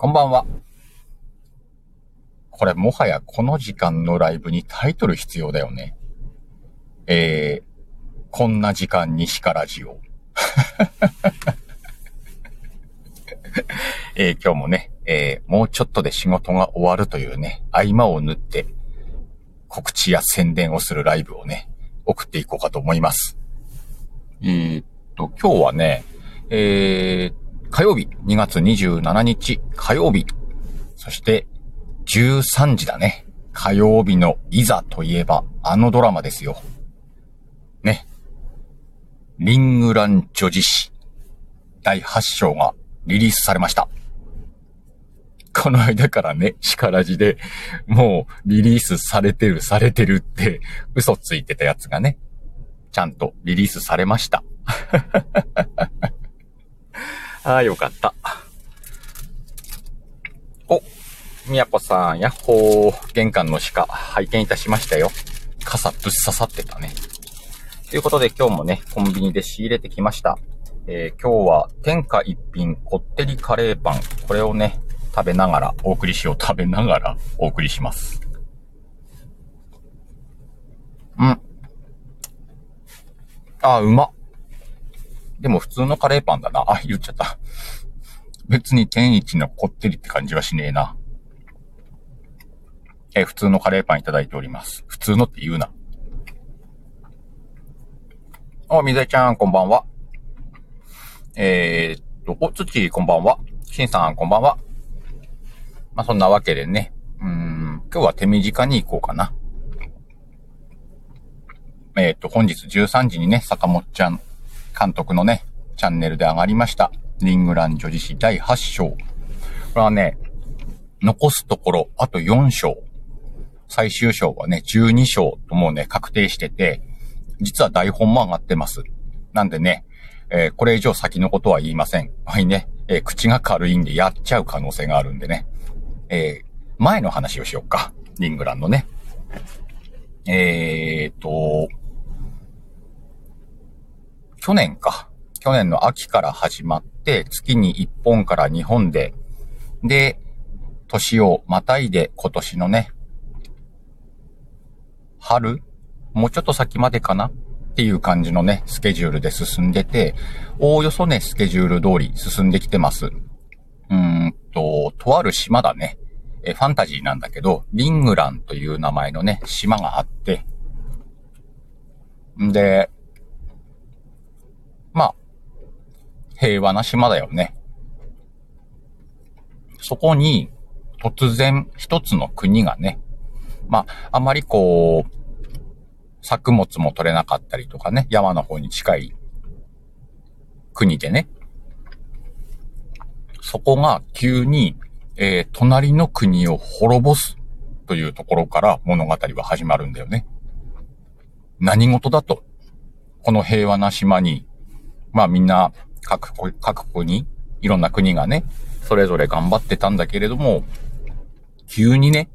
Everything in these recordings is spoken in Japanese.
こんばんは。これもはやこの時間のライブにタイトル必要だよね。えー、こんな時間にしかラジオ。えー、今日もね、えー、もうちょっとで仕事が終わるというね、合間を縫って告知や宣伝をするライブをね、送っていこうかと思います。えー、っと、今日はね、えー、火曜日、2月27日火曜日、そして13時だね。火曜日のいざといえば、あのドラマですよ。ね。リングラン女子誌第8章がリリースされました。この間からね、力字で、もうリリースされてる、されてるって嘘ついてたやつがね、ちゃんとリリースされました。ああ、よかった。お、みやこさん、やっほー。玄関の鹿、拝見いたしましたよ。傘ぶっ刺さってたね。ということで今日もね、コンビニで仕入れてきました。えー、今日は天下一品こってりカレーパン。これをね、食べながら、お送りしよう。食べながらお送りします。うん。あ、うま。でも普通のカレーパンだな。あ、言っちゃった。別に天一のこってりって感じはしねえな。え普通のカレーパンいただいております。普通のって言うな。お、みずえちゃん、こんばんは。えー、っと、お、つち、こんばんは。しんさん、こんばんは。まあ、そんなわけでね。うん、今日は手短に行こうかな。えー、っと、本日13時にね、坂本ちゃん監督のね、チャンネルで上がりました。リングラン女子誌第8章。これはね、残すところ、あと4章。最終章はね、12章ともうね、確定してて、実は台本も上がってます。なんでね、えー、これ以上先のことは言いません。はいね、えー、口が軽いんでやっちゃう可能性があるんでね。えー、前の話をしようか。リングランのね。えーと、去年か。去年の秋から始まって、月に1本から2本で、で、年をまたいで今年のね、春？もうちょっと先までかな？っていう感じのね、スケジュールで進んでて、おおよそね、スケジュール通り進んできてます。うーんと、とある島だね。え、ファンタジーなんだけど、リングランという名前のね、島があって、んで、まあ、平和な島だよね。そこに、突然一つの国がね、まあ、あまりこう、作物も取れなかったりとかね、山の方に近い国でね、そこが急に、えー、隣の国を滅ぼすというところから物語は始まるんだよね。何事だと、この平和な島にまあみんな各国各国に、いろんな国がね、それぞれ頑張ってたんだけれども、急にね、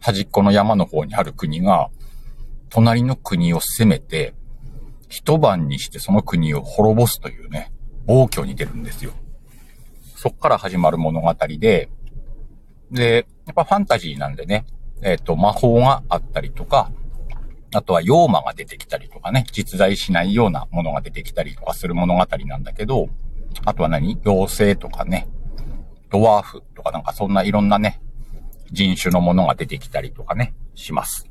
端っこの山の方にある国が、隣の国を攻めて、一晩にしてその国を滅ぼすというね、暴挙に出るんですよ。そっから始まる物語で、で、やっぱファンタジーなんでね、えっ、ー、と、魔法があったりとか、あとは妖魔が出てきたりとかね、実在しないようなものが出てきたりとかする物語なんだけど、あとは何？妖精とかね、ドワーフとかなんかそんないろんなね、人種のものが出てきたりとかね、します。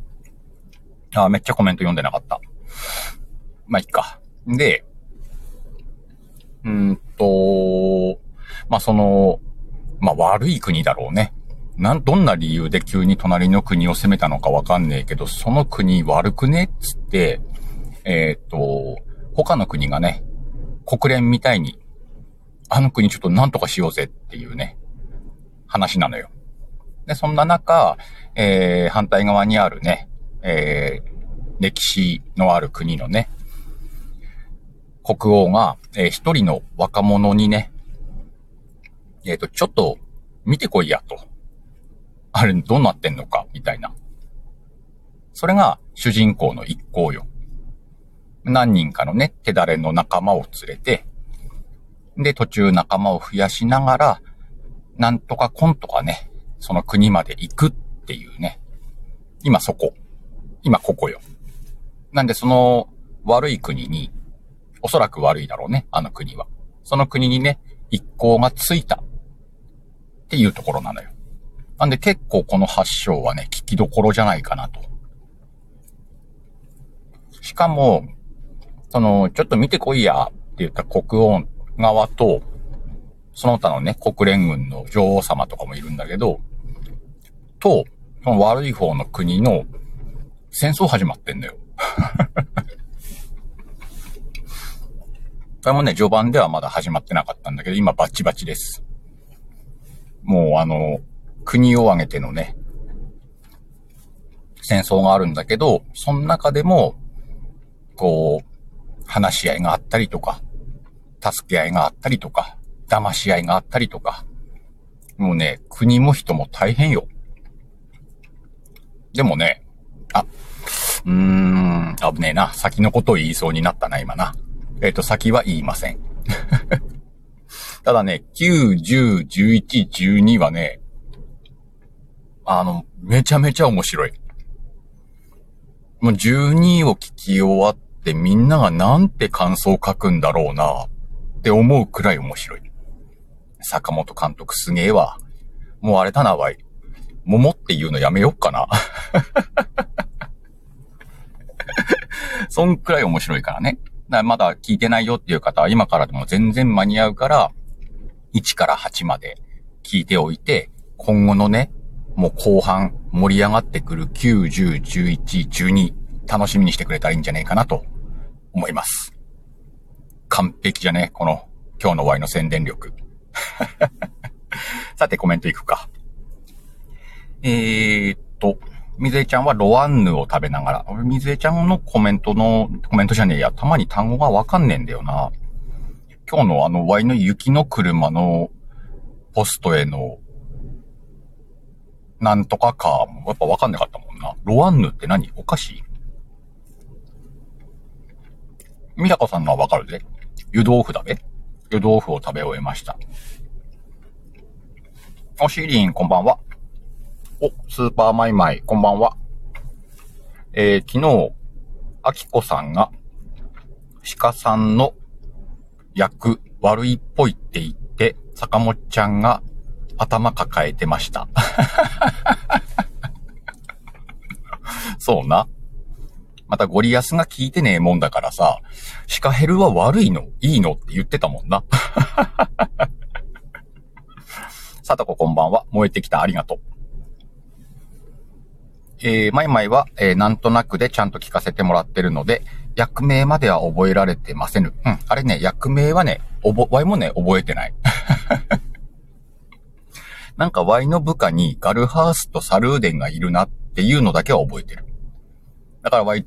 あ、めっちゃコメント読んでなかった。まあ、いっか。で、うんと、まあ、その、まあ、悪い国だろうね。なん、どんな理由で急に隣の国を攻めたのかわかんねえけど、その国悪くねっつって、えっ、と、他の国がね、国連みたいに、あの国ちょっと何とかしようぜっていうね、話なのよ。で、そんな中、えー、反対側にあるね、えー、歴史のある国のね、国王が、えー、一人の若者にね、えっ、ー、と、ちょっと見てこいやと。あれどうなってんのか、みたいな。それが主人公の一行よ。何人かのね、手だれの仲間を連れて、で、途中仲間を増やしながら、なんとかコンとかね、その国まで行くっていうね。今そこ。今ここよ。なんでその悪い国に、おそらく悪いだろうね、あの国は。その国にね、一行がついたっていうところなのよ。なんで結構この発祥はね、聞きどころじゃないかなと。しかも、その、ちょっと見てこいやって言った国王側と、その他のね、国連軍の女王様とかもいるんだけど、と、その悪い方の国の戦争始まってんだよ。これもね、序盤ではまだ始まってなかったんだけど、今バチバチです。もうあの、国を挙げてのね、戦争があるんだけど、その中でも、こう、話し合いがあったりとか、助け合いがあったりとか、騙し合いがあったりとか、もうね、国も人も大変よ。でもね、あ、うーん、危ねえな。先のことを言いそうになったな、今な。えっ、ー、と、先は言いません。ただね、9、10、11、12はね、あの、めちゃめちゃ面白い。もう12を聞き終わってみんながなんて感想を書くんだろうなって思うくらい面白い。坂本監督すげえわ。もうあれだな、わい。桃っていうのやめよっかな。そんくらい面白いからね。だまだ聞いてないよっていう方は今からでも全然間に合うから、1から8まで聞いておいて、今後のね、もう後半盛り上がってくる9、10、11、12楽しみにしてくれたらいいんじゃねえかなと思います。完璧じゃねこの今日のワイの宣伝力。さてコメントいくか。えー、っと、みずえちゃんはロワンヌを食べながら。俺、みずえちゃんのコメントの、コメントじゃねえや、たまに単語がわかんねえんだよな。今日のあの、ワイの雪の車のポストへの、なんとかか、やっぱわかんなかったもんな。ロワンヌって何？お菓子みやこさんのはわかるぜ。湯豆腐だべ湯豆腐を食べ終えました。おしりん、こんばんは。お、スーパーマイマイ、こんばんは。えー、昨日、あきこさんが、鹿さんの役悪いっぽいって言って、坂本ちゃんが頭抱えてました。そうな。またゴリアスが聞いてねえもんだからさ、シカヘルは悪いの？いいの？って言ってたもんな。さとここんばんは。燃えてきたありがとう。えー、マイマイは、えー、なんとなくでちゃんと聞かせてもらってるので、役名までは覚えられてません。うん。あれね、役名はね、おぼ、ワイもね、覚えてない。なんかワイの部下にガルハースとサルーデンがいるなっていうのだけは覚えてる。だからワイ、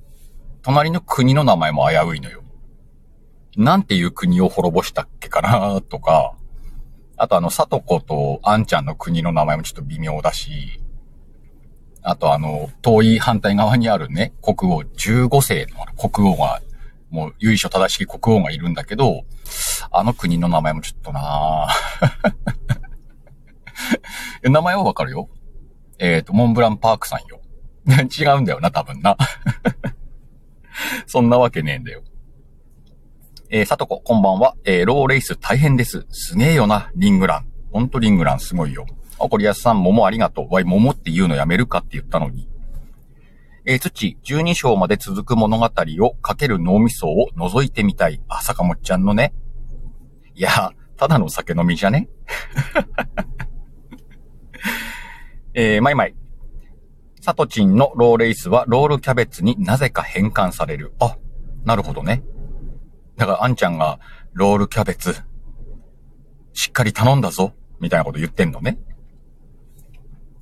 隣の国の名前も危ういのよ。なんていう国を滅ぼしたっけかなとか、あとあの、サトコとアンちゃんの国の名前もちょっと微妙だし、あとあの、遠い反対側にあるね、国王、15世の国王が、もう由緒正しき国王がいるんだけど、あの国の名前もちょっとな 名前はわかるよ。えっ、ー、と、モンブランパークさんよ。違うんだよな、多分な。そんなわけねえんだよ。えー、さとこ、こんばんは。えー、ローレース大変です。すげえよな、リングラン。ほんとリングランすごいよ。あ、こりやすさん、桃ありがとう。わい、桃って言うのやめるかって言ったのに。えー、土、12章まで続く物語をかける脳みそを覗いてみたい。あ、坂本ちゃんのね。いや、ただの酒飲みじゃね？えー、まいまい。サトチンのローレイスはロールキャベツになぜか変換される。あ、なるほどね。だから、あんちゃんが、ロールキャベツ、しっかり頼んだぞ、みたいなこと言ってんのね。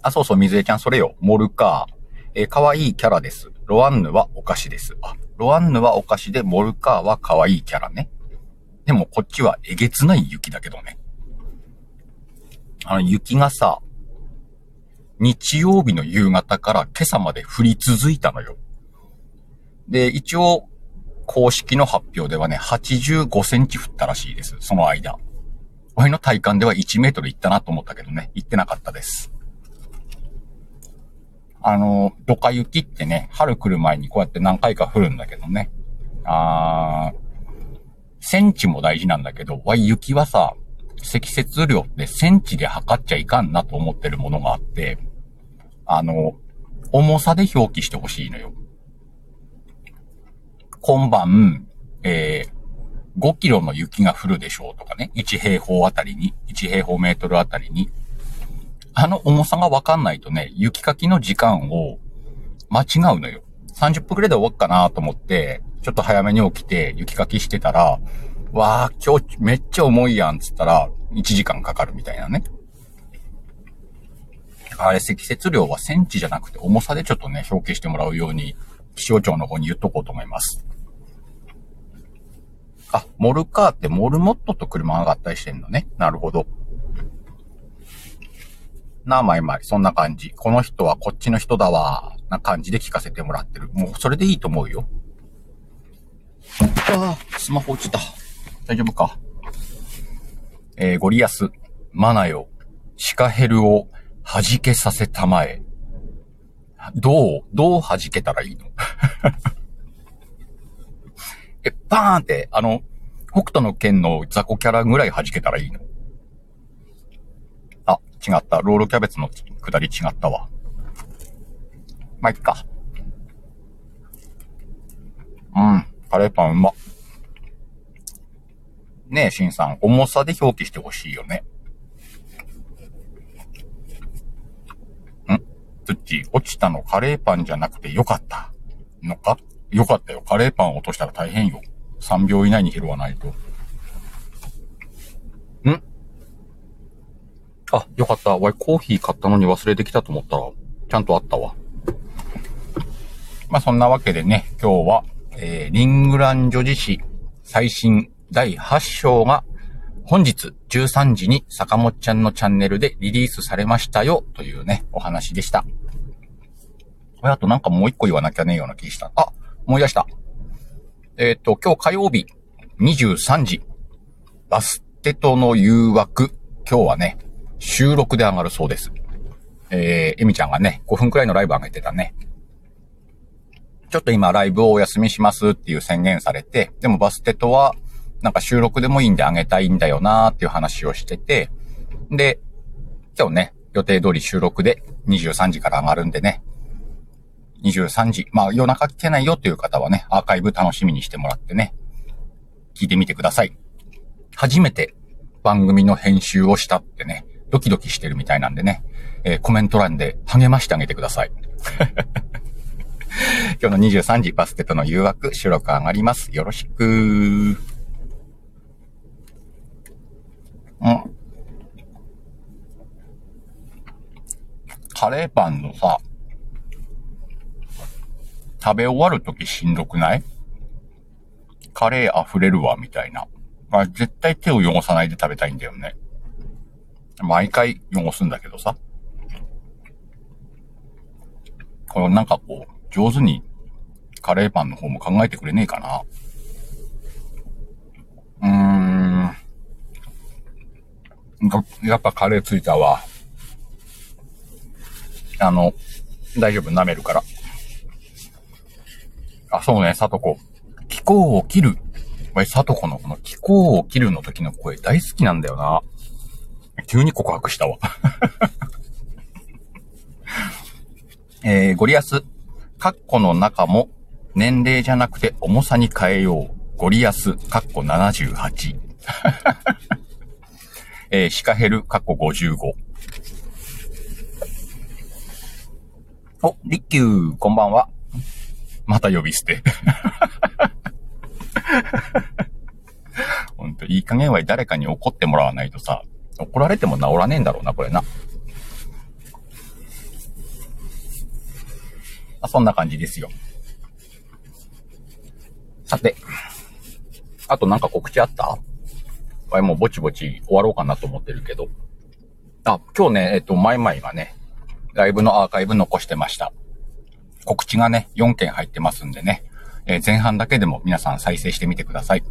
あ、そうそう、水江ちゃん、それよ。モルカー。えー、可愛いキャラです。ロアンヌはお菓子です。あ、ロアンヌはお菓子で、モルカーは可愛いキャラね。でも、こっちはえげつない雪だけどね。あの、雪がさ、日曜日の夕方から今朝まで降り続いたのよ。で、一応、公式の発表ではね、85センチ降ったらしいです。その間。ワイの体感では1メートル行ったなと思ったけどね、行ってなかったです。あの、ドカ雪ってね、春来る前にこうやって何回か降るんだけどね。あー、センチも大事なんだけど、わい雪はさ、積雪量ってセンチで測っちゃいかんなと思ってるものがあって、あの、重さで表記してほしいのよ。今晩、えー、5キロの雪が降るでしょうとかね、1平方あたりに、1平方メートルあたりに。あの重さがわかんないとね、雪かきの時間を間違うのよ。30分くらいで終わっかなと思って、ちょっと早めに起きて雪かきしてたら、わあ、今日めっちゃ重いやんつったら、1時間かかるみたいなね。あれ、積雪量はセンチじゃなくて重さでちょっとね、表記してもらうように、気象庁の方に言っとこうと思います。あ、モルカーってモルモットと車が合体してんのね。なるほど。なあ、まいまい。そんな感じ。この人はこっちの人だわ。な感じで聞かせてもらってる。もうそれでいいと思うよ。ああ、スマホ落ちた。大丈夫か。えー、ゴリアス、マナヨ、シカヘルを弾けさせたまえ。どう、どう弾けたらいいの？え、バーンって、あの、北斗の剣の雑魚キャラぐらい弾けたらいいの？あ、違った。ロールキャベツのくだり違ったわ。まあ、いっか。うん。カレーパンうま。ねえ、シンさん。重さで表記してほしいよね。んツッチ、落ちたのカレーパンじゃなくてよかった。のか？よかったよ。カレーパン落としたら大変よ。3秒以内に拾わないと。ん？あ、よかった。わい、コーヒー買ったのに忘れてきたと思ったら、ちゃんとあったわ。まあ、そんなわけでね、今日は、えー、リングラン女子誌最新第8章が本日13時に坂本ちゃんのチャンネルでリリースされましたよというね、お話でした。これあとなんかもう一個言わなきゃねえような気した。あ、思い出した。えっ、ー、と、今日火曜日23時、バステトの誘惑、今日はね、収録で上がるそうです。えー、エミちゃんがね、5分くらいのライブ上げてたね。ちょっと今ライブをお休みしますっていう宣言されて、でもバステトは、なんか収録でもいいんで上げたいんだよなーっていう話をしてて、で、今日ね、予定通り収録で23時から上がるんでね、23時。まあ夜中聞けないよっていう方はね、アーカイブ楽しみにしてもらってね、聞いてみてください。初めて番組の編集をしたってね、ドキドキしてるみたいなんでね、えー、コメント欄で励ましてあげてください。今日の23時バステとの誘惑収録上がります。よろしく。うん。カレーパンのさ、食べ終わるときしんどくない？カレー溢れるわ、みたいな。まあ、絶対手を汚さないで食べたいんだよね。毎回汚すんだけどさ。これなんかこう、上手にカレーパンの方も考えてくれねえかな。うーん。やっぱカレーついたわ。あの、大丈夫、舐めるから。あ、そうね、さとこ。気候を切る。わい、さとこのこの気候を切るの時の声大好きなんだよな。急に告白したわ。えー、ゴリアス。カッコの中も年齢じゃなくて重さに変えよう。ゴリアス、カッコ78。えー、シカヘル、カッコ55。お、リッキュー、こんばんは。また呼び捨て。ほんと、いい加減は誰かに怒ってもらわないとさ、怒られても治らねえんだろうな、これな。あ、そんな感じですよ。さて。あとなんか告知あった？わいもうぼちぼち終わろうかなと思ってるけど。あ、今日ね、えっと、マイマイがね、ライブのアーカイブ残してました。告知がね、4件入ってますんでね、えー、前半だけでも皆さん再生してみてください。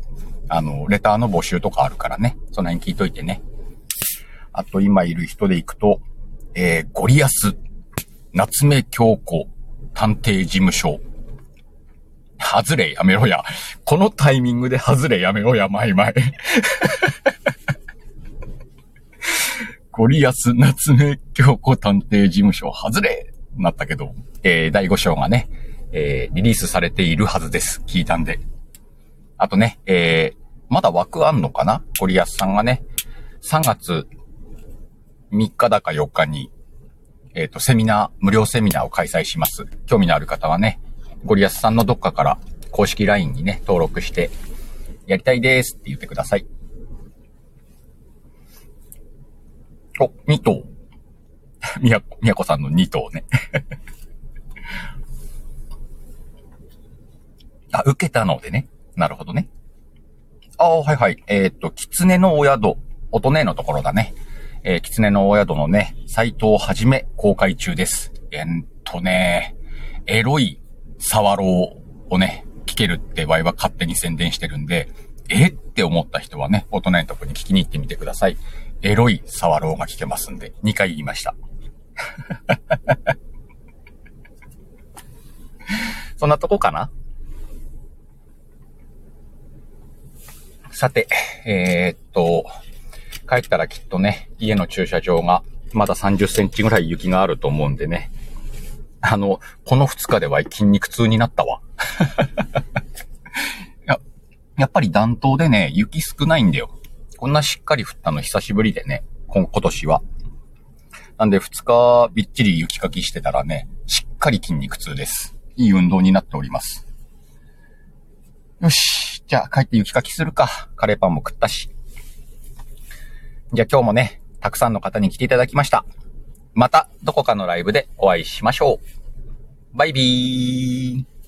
あの、レターの募集とかあるからね、その辺聞いといてね。あと今いる人で行くと、えー、ゴリアス、夏目京子、探偵事務所。外れやめろや。このタイミングで外れやめろや、まいまい。ゴリアス、夏目京子探偵事務所、外れなったけど、えー、第5章がね、えー、リリースされているはずです。聞いたんで。あとね、えー、まだ枠あんのかな？ゴリアスさんがね、3月3日だか4日に、えっ、ー、と、セミナー、無料セミナーを開催します。興味のある方はね、ゴリアスさんのどっかから公式 LINE にね、登録して、やりたいですって言ってください。お、2頭。みやこ、みやこさんの2頭ね。あ、受けたのでね。なるほどね。ああ、はいはい。えっ、ー、と、狐のお宿、音音のところだね。えー、狐のお宿のね、斎藤はじめ公開中です。えー、っとね、エロいサワローをね、聞けるってワイは勝手に宣伝してるんで、え？って思った人はね、大人のとこに聞きに行ってみてください。エロいサワローが聞けますんで、2回言いました。そんなとこかな？さて、えー、っと、帰ったらきっとね、家の駐車場がまだ30センチぐらい雪があると思うんでね。あの、この2日では筋肉痛になったわ。や、やっぱり暖冬でね、雪少ないんだよ。こんなしっかり降ったの久しぶりでね、今年は。なんで2日びっちり雪かきしてたらね、しっかり筋肉痛です。いい運動になっております。よし。じゃあ帰って雪かきするか。カレーパンも食ったし。じゃあ今日もね、たくさんの方に来ていただきました。またどこかのライブでお会いしましょう。バイビー